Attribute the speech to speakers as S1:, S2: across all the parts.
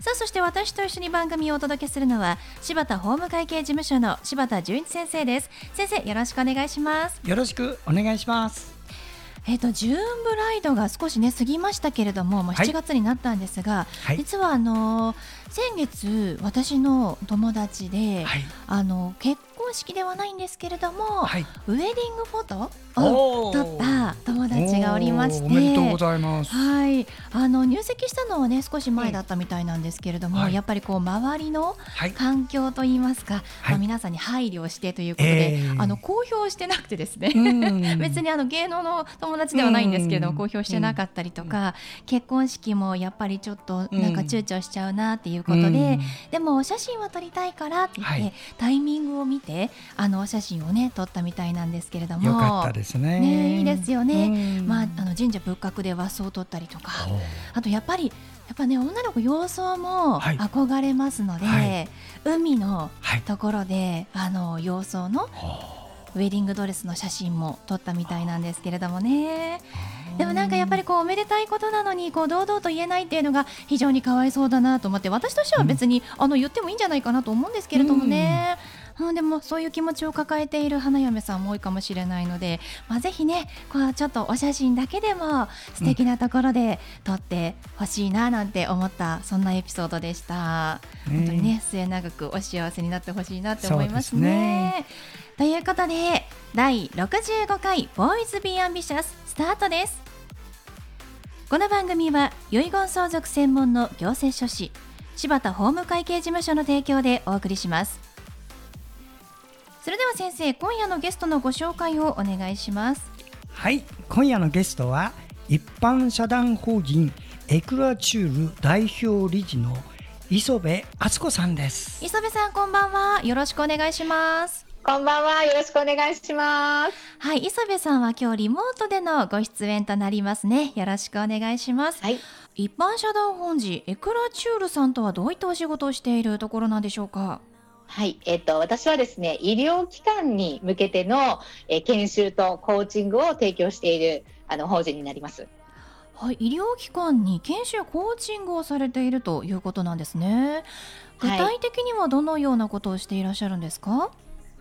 S1: さあそして私と一緒に番組をお届けするのは柴田法務会計事務所の柴田純一先生です。先生よろしくお願いします。
S2: よろしくお願いします。
S1: えーと、ジューンブライドが少しね過ぎましたけれども、まあ、7月になったんですが、はい、実はあの先月私の友達で、はい、あの結婚式ではないんですけれども、はい、ウェディングフォトを撮った友達がおりまして。
S2: おめでとうございます。
S1: はい。あの入籍したのはね少し前だったみたいなんですけれども、はい、やっぱりこう周りの環境といいますか、まあ、皆さんに配慮してということで、えー、あの公表してなくてですね。別にあの芸能の友達ではないんですけど公表してなかったりとか結婚式もやっぱりちょっとなんか躊躇しちゃうなっていうことででもお写真は撮りたいからって言って、タイミングを見てあのお写真をね撮ったみたいなんですけれども。
S2: よかったですね。
S1: ねいいですよね、まああの神社仏閣で和装を撮ったりとか。あとやっぱりやっぱね女の子様相も憧れますので、はい、海のところで、はい、あの様相のウェディングドレスの写真も撮ったみたいなんですけれどもね。でもなんかやっぱりこうおめでたいことなのにこう堂々と言えないっていうのが非常にかわいそうだなと思って私としては別に、うん、あの言ってもいいんじゃないかなと思うんですけれどもね。うんうん、でもそういう気持ちを抱えている花嫁さんも多いかもしれないので、まあ、ぜひねこうちょっとお写真だけでも素敵なところで撮ってほしいななんて思った、そんなエピソードでした、本当にね末永くお幸せになってほしいなって思いますね。ということで第65回ボーイズビーアンビシャススタートです。この番組は遺言相続専門の行政書士柴田法務会計事務所の提供でお送りしますそれでは先生今夜のゲストのご紹介をお願いします。
S2: はい今夜のゲストは一般社団法人エクラチュール代表理事の磯部敦子さんです。
S1: 磯部さんこんばんは。よろしくお願いします。
S3: こんばんはよろしくお願いします。
S1: はい磯部さんは今日リモートでのご出演となりますね。よろしくお願いします。はい。一般社団法人エクラチュールさんとはどういったお仕事をしているところなんでしょうか？
S3: はい、えっと、私はですね、医療機関に向けての、え研修とコーチングを提供しているあの法人になります。
S1: はい、医療機関に研修コーチングをされているということなんですね。具体的にはどのようなことをしていらっしゃるんですか？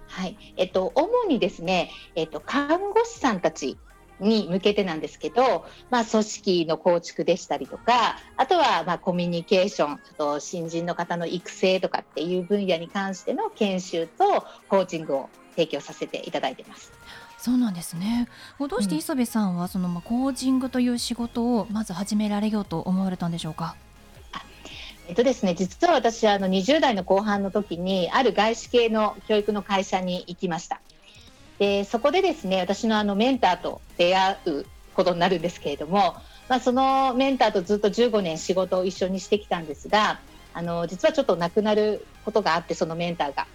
S3: はい、えっと、主にですね、えっと、看護師さんたちに向けてなんですけど、まあ、組織の構築でしたりとかあとはまあコミュニケーションあと新人の方の育成とかっていう分野に関しての研修とコーチングを提供させていただいてます。
S1: そうなんですね。どうして磯部さんはそのまあコーチングという仕事をまず始められようと思われたんでしょうか？
S3: えっとですね、実は私あの20代の後半の時にある外資系の教育の会社に行きました。でそこでですね私のあのメンターと出会うことになるんですけれども、まあ、そのメンターとずっと15年仕事を一緒にしてきたんですがあの実はちょっと亡くなることがあってそのメンターが。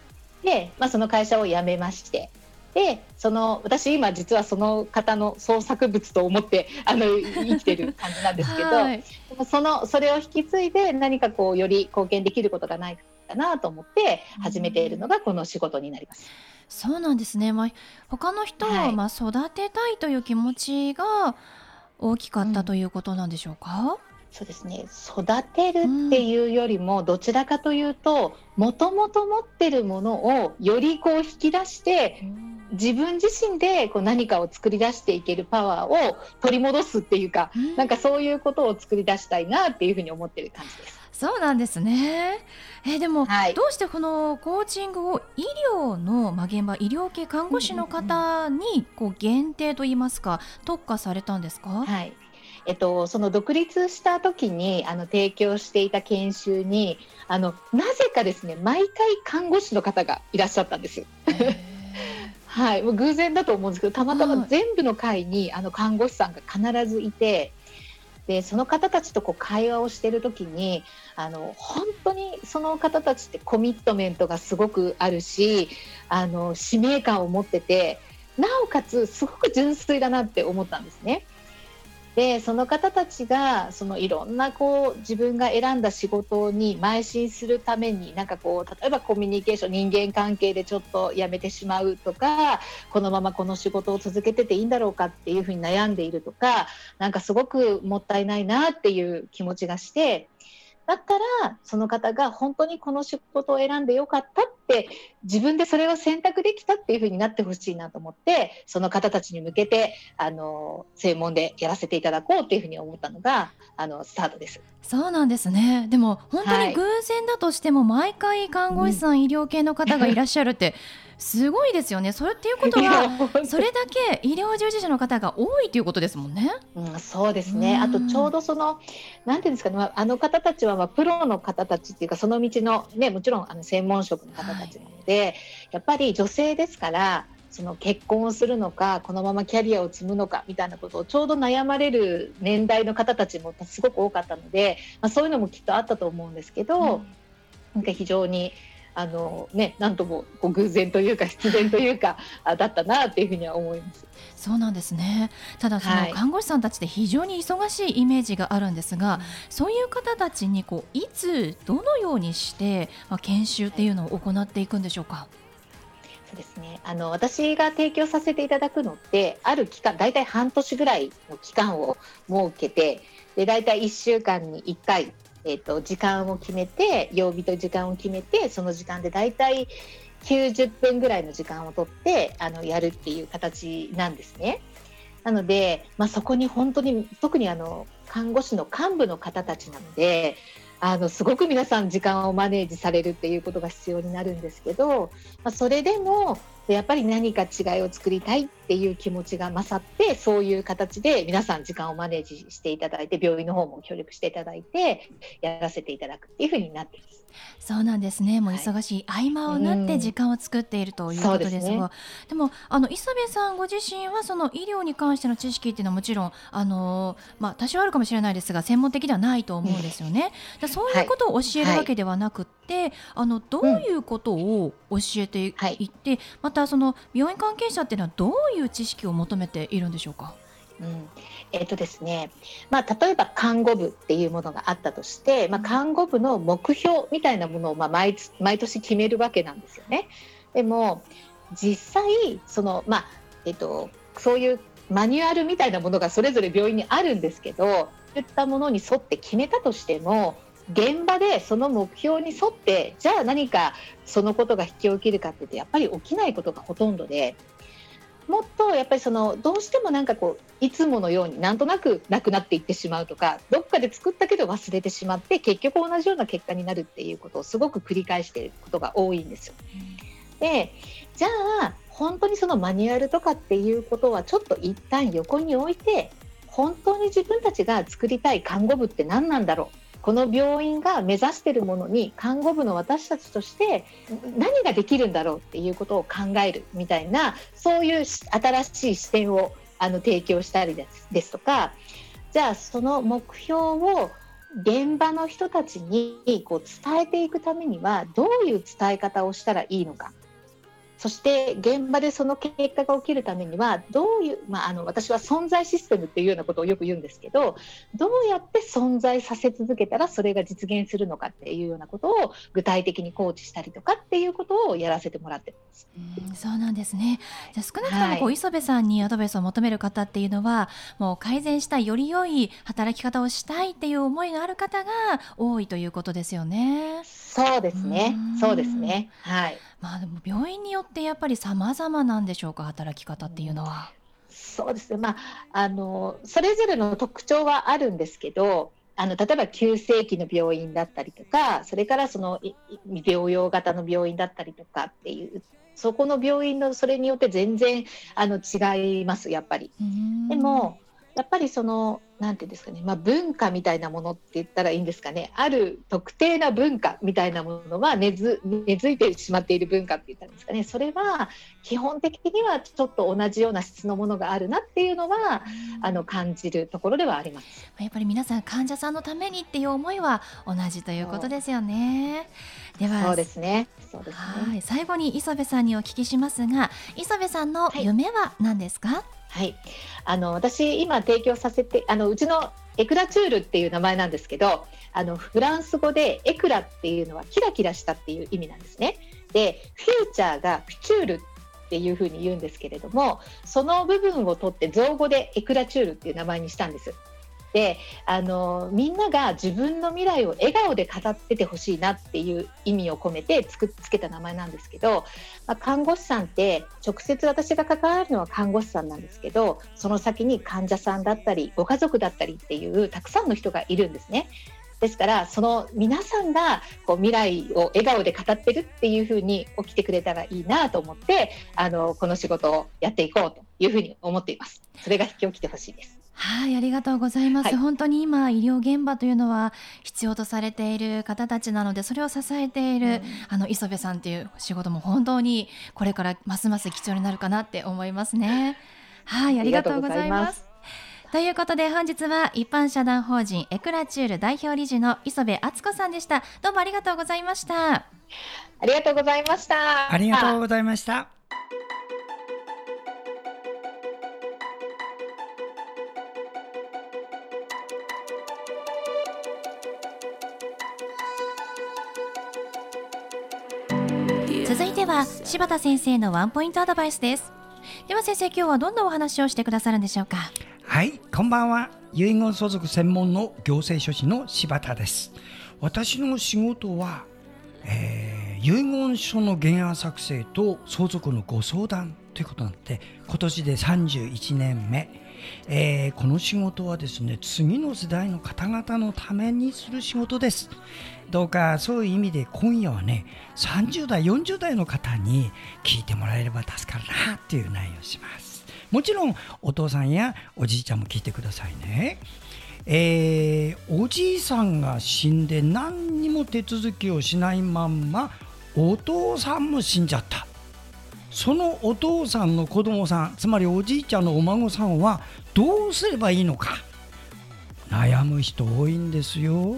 S3: で、まあ、その会社を辞めましてでその私今実はその方の創作物と思ってあの生きてる感じなんですけど、はい、そのそれを引き継いで何かこうより貢献できることがないかなと思って始めているのがこの仕事になります。
S1: そうなんですね、まあ、他の人をまあ育てたいという気持ちが大きかったということなんでしょうか、うん
S3: そうですね。育てるっていうよりも、どちらかというともともと持ってるものをよりこう引き出して、自分自身でこう何かを作り出していけるパワーを取り戻すっていうか、なんかそういうことを作り出したいなっていうふうに思ってる感じです。
S1: そうなんですね。えー、でも、はい、どうしてこのコーチングを医療の、まあ、現場医療系看護師の方にこう限定といいますか特化されたんですか、
S3: はい。えっと、その独立した時にあの提供していた研修にあのなぜかですね毎回看護師の方がいらっしゃったんです。はい、もう偶然だと思うんですけどたまたま全部の会にあの看護師さんが必ずいてでその方たちとこう会話をしてる時にあの本当にその方たちってコミットメントがすごくあるしあの使命感を持っててなおかつすごく純粋だなって思ったんですね。でその方たちがそのいろんなこう自分が選んだ仕事に邁進するためになんかこう例えばコミュニケーション人間関係でちょっとやめてしまうとかこのままこの仕事を続けてていいんだろうかっていうふうに悩んでいるとかなんかすごくもったいないなっていう気持ちがしてだったらその方が本当にこの仕事を選んでよかったって自分でそれを選択できたっていうふうになってほしいなと思ってその方たちに向けてあの専門でやらせていただこうっていうふうに思ったのがあのスタートです。
S1: そうなんですねでも本当に偶然だとしても、毎回看護師さん、うん、医療系の方がいらっしゃるってすごいですよね。それっていうことは、それだけ医療従事者の方が多いということですもんね。
S3: うん、そうですね。あとちょうどその、なんていうんですかね、あの方たちは、まあ、プロの方たちっていうか、その道の、ね、もちろんあの専門職の方たちなので、はい、やっぱり女性ですから、その結婚をするのかこのままキャリアを積むのかみたいなことをちょうど悩まれる年代の方たちもすごく多かったので、まあ、そういうのもきっとあったと思うんですけど、うん、なんか非常にあのね、なんともこう偶然というか 必然というかだったなっていうふうには思います。
S1: そうなんですね。ただその看護師さんたちって非常に忙しいイメージがあるんですが、はい、そういう方たちにこういつどのようにしてまあ研修っていうのを行っていくんでしょうか？
S3: そうですね。あの私が提供させていただくのってある期間、大体半年ぐらいの期間を設けて、で大体1週間に1回えーと、時間を決めて曜日と時間を決めてその時間で大体90分ぐらいの時間をとってあのやるっていう形なんですね。なので、まあ、そこに本当に特にあの看護師の幹部の方たちなのであのすごく皆さん時間をマネージされるっていうことが必要になるんですけど、まあ、それでもやっぱり何か違いを作りたいっていう気持ちが勝ってそういう形で皆さん時間をマネージしていただいて病院の方も協力していただいてやらせていただくっていうふうになっています。
S1: そうなんですね。もう忙しい合間を縫って時間を作っているということですが、でね、でもあの磯部さんご自身はその医療に関しての知識っていうのはもちろんあのまあ多少あるかもしれないですが専門的ではないと思うんですよね。うん、そういうことを教えるわけではなくて、はい、あのどういうことを教えていって、はい、またその病院関係者っていうのはどういう知識を求めているんでしょうか？
S3: うん、えっ、ー、とですね、まあ、例えば看護部っていうものがあったとして、まあ、看護部の目標みたいなものをまあ毎毎年決めるわけなんですよね。でも実際その、まあえっ、ー、と、そういうマニュアルみたいなものがそれぞれ病院にあるんですけどそういったものに沿って決めたとしても現場でその目標に沿ってじゃあ何かそのことが引き起きるかって言ってやっぱり起きないことがほとんどでもっとやっぱりそのどうしてもなんかこういつものようになんとなくなくなっていってしまうとかどっかで作ったけど忘れてしまって結局同じような結果になるっていうことをすごく繰り返していることが多いんですよ。でじゃあ本当にそのマニュアルとかっていうことはちょっと一旦横に置いて本当に自分たちが作りたい看護部って何なんだろうこの病院が目指しているものに看護部の私たちとして何ができるんだろうっていうことを考えるみたいなそういう新しい視点をあの提供したりですですとかじゃあその目標を現場の人たちにこう伝えていくためにはどういう伝え方をしたらいいのか。そして現場でその結果が起きるためにはどういう、まあ、あの私は存在システムっていうようなことをよく言うんですけどどうやって存在させ続けたらそれが実現するのかっていうようなことを具体的にコーチしたりとかっていうことをやらせてもらってます。
S1: うんそうなんですねじゃ少なくともこう、はい、磯部さんにアドバイスを求める方っていうのはもう改善したいより良い働き方をしたいっていう思いがある方が多いということですよね。
S3: そうですね。そうですね。はい。
S1: まあでも病院によってやっぱり様々なんでしょうか働き方っていうのは。
S3: そうですね。まああのそれぞれの特徴はあるんですけど。あの例えば急性期の病院だったりとかそれからその療養型の病院だったりとかっていうそこの病院のそれによって全然あの違いますやっぱり。でもやっぱりそのなんていうんですかね、まあ、文化みたいなものって言ったらいいんですかね。ある特定な文化みたいなものは根付根付いてしまっている文化って言ったんですかね。それは基本的にはちょっと同じような質のものがあるなっていうのは、あの感じるところではあります。
S1: やっぱり皆さん患者さんのためにっていう思いは同じということですよね。
S3: ではそうですね。そうですね。
S1: はい。最後に磯部さんにお聞きしますが磯部さんの夢は何ですか、はい。
S3: はい、あの私今提供させてあのうちのエクラチュールっていう名前なんですけどあのフランス語でエクラっていうのはキラキラしたっていう意味なんですね。でフューチャーがフチュールっていうふうに言うんですけれどもその部分を取って造語でエクラチュールっていう名前にしたんです。であのみんなが自分の未来を笑顔で語っててほしいなっていう意味を込めてつくつけた名前なんですけど、まあ、看護師さんって直接私が関わるのは看護師さんなんですけどその先に患者さんだったりご家族だったりっていうたくさんの人がいるんですね。ですからその皆さんがこう未来を笑顔で語ってるっていうふうに起きてくれたらいいなと思ってあのこの仕事をやっていこうというふうに思っています。それが引き起きてほしいです。
S1: はい、ありがとうございます、はい、本当に今医療現場というのは必要とされている方たちなのでそれを支えている、うん、あの磯部さんという仕事も本当にこれからますます貴重になるかなって思いますね。はいありがとうございます。ということで本日は一般社団法人エクラチュール代表理事の磯部敦子さんでした。どうもありがとうございました。あ
S3: りがとうございました。
S2: ありがとうございました
S1: 続いては柴田先生のワンポイントアドバイスです。では先生今日はどんなお話をしてくださるんでしょうか？
S2: はいこんばんは。遺言相続専門の行政書士の柴田です。私の仕事は、えー、遺言書の原案作成と相続のご相談ということなって今年で31年目。えー、この仕事はですね次の世代の方々のためにする仕事です。どうかそういう意味で今夜はね30代40代の方に聞いてもらえれば助かるなっていう内容します。もちろんお父さんやおじいちゃんも聞いてくださいね。えー、おじいさんが死んで何にも手続きをしないまんまお父さんも死んじゃった。そのお父さんの子供さんつまりおじいちゃんのお孫さんはどうすればいいのか悩む人多いんですよ。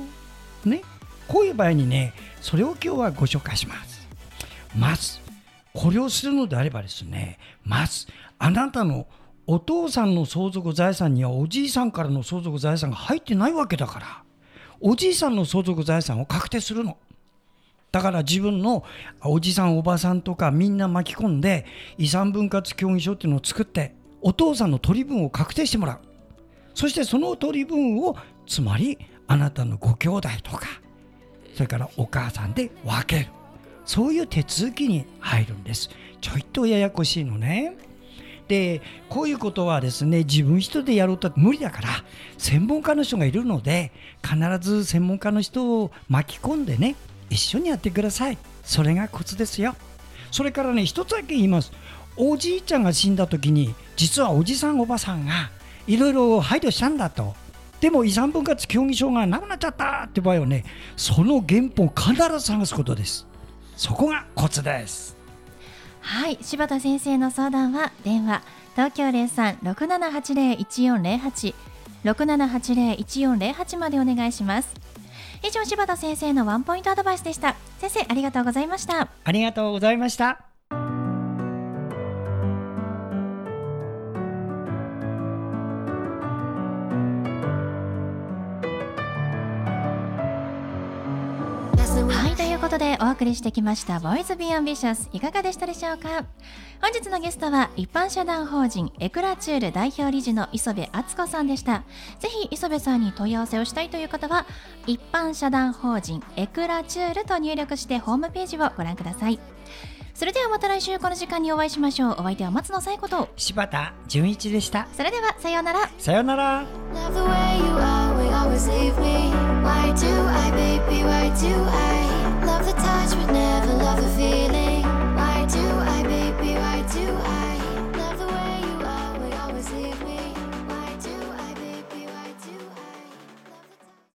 S2: ねこういう場合にねそれを今日はご紹介します。まずこれをするのであればですねまずあなたのお父さんの相続財産にはおじいさんからの相続財産が入ってないわけだからおじいさんの相続財産を確定するの。だから自分のおじさんおばさんとかみんな巻き込んで遺産分割協議書っていうのを作ってお父さんの取り分を確定してもらう。そしてその取り分をつまりあなたのご兄弟とかそれからお母さんで分ける。そういう手続きに入るんです。ちょいとややこしいのね。でこういうことはですね自分一人でやろうと無理だから専門家の人がいるので必ず専門家の人を巻き込んでね一緒にやってください。それがコツですよ。それからね一つだけ言います。おじいちゃんが死んだ時に実はおじさんおばさんがいろいろ配慮したんだと。でも遺産分割協議書がなくなっちゃったって場合はねその原本必ず探すことです。そこがコツです。
S1: はい柴田先生の相談は電話東京03-6780-1408 6780-1408までお願いします。以上柴田先生のワンポイントアドバイスでした。先生ありがとうございました。
S2: ありがとうございました。
S1: でお送りしてきました Boys Be Ambitious いかがでしたでしょうか？本日のゲストは一般社団法人エクラチュール代表理事の磯部敦子さんでした。ぜひ磯部さんに問い合わせをしたいという方は一般社団法人エクラチュールと入力してホームページをご覧ください。それではまた来週この時間にお会いしましょう。お相手は松野紗友子と
S2: 柴田純一でした。
S1: それではさようなら。
S2: さようなら love the touch, but never love the feeling.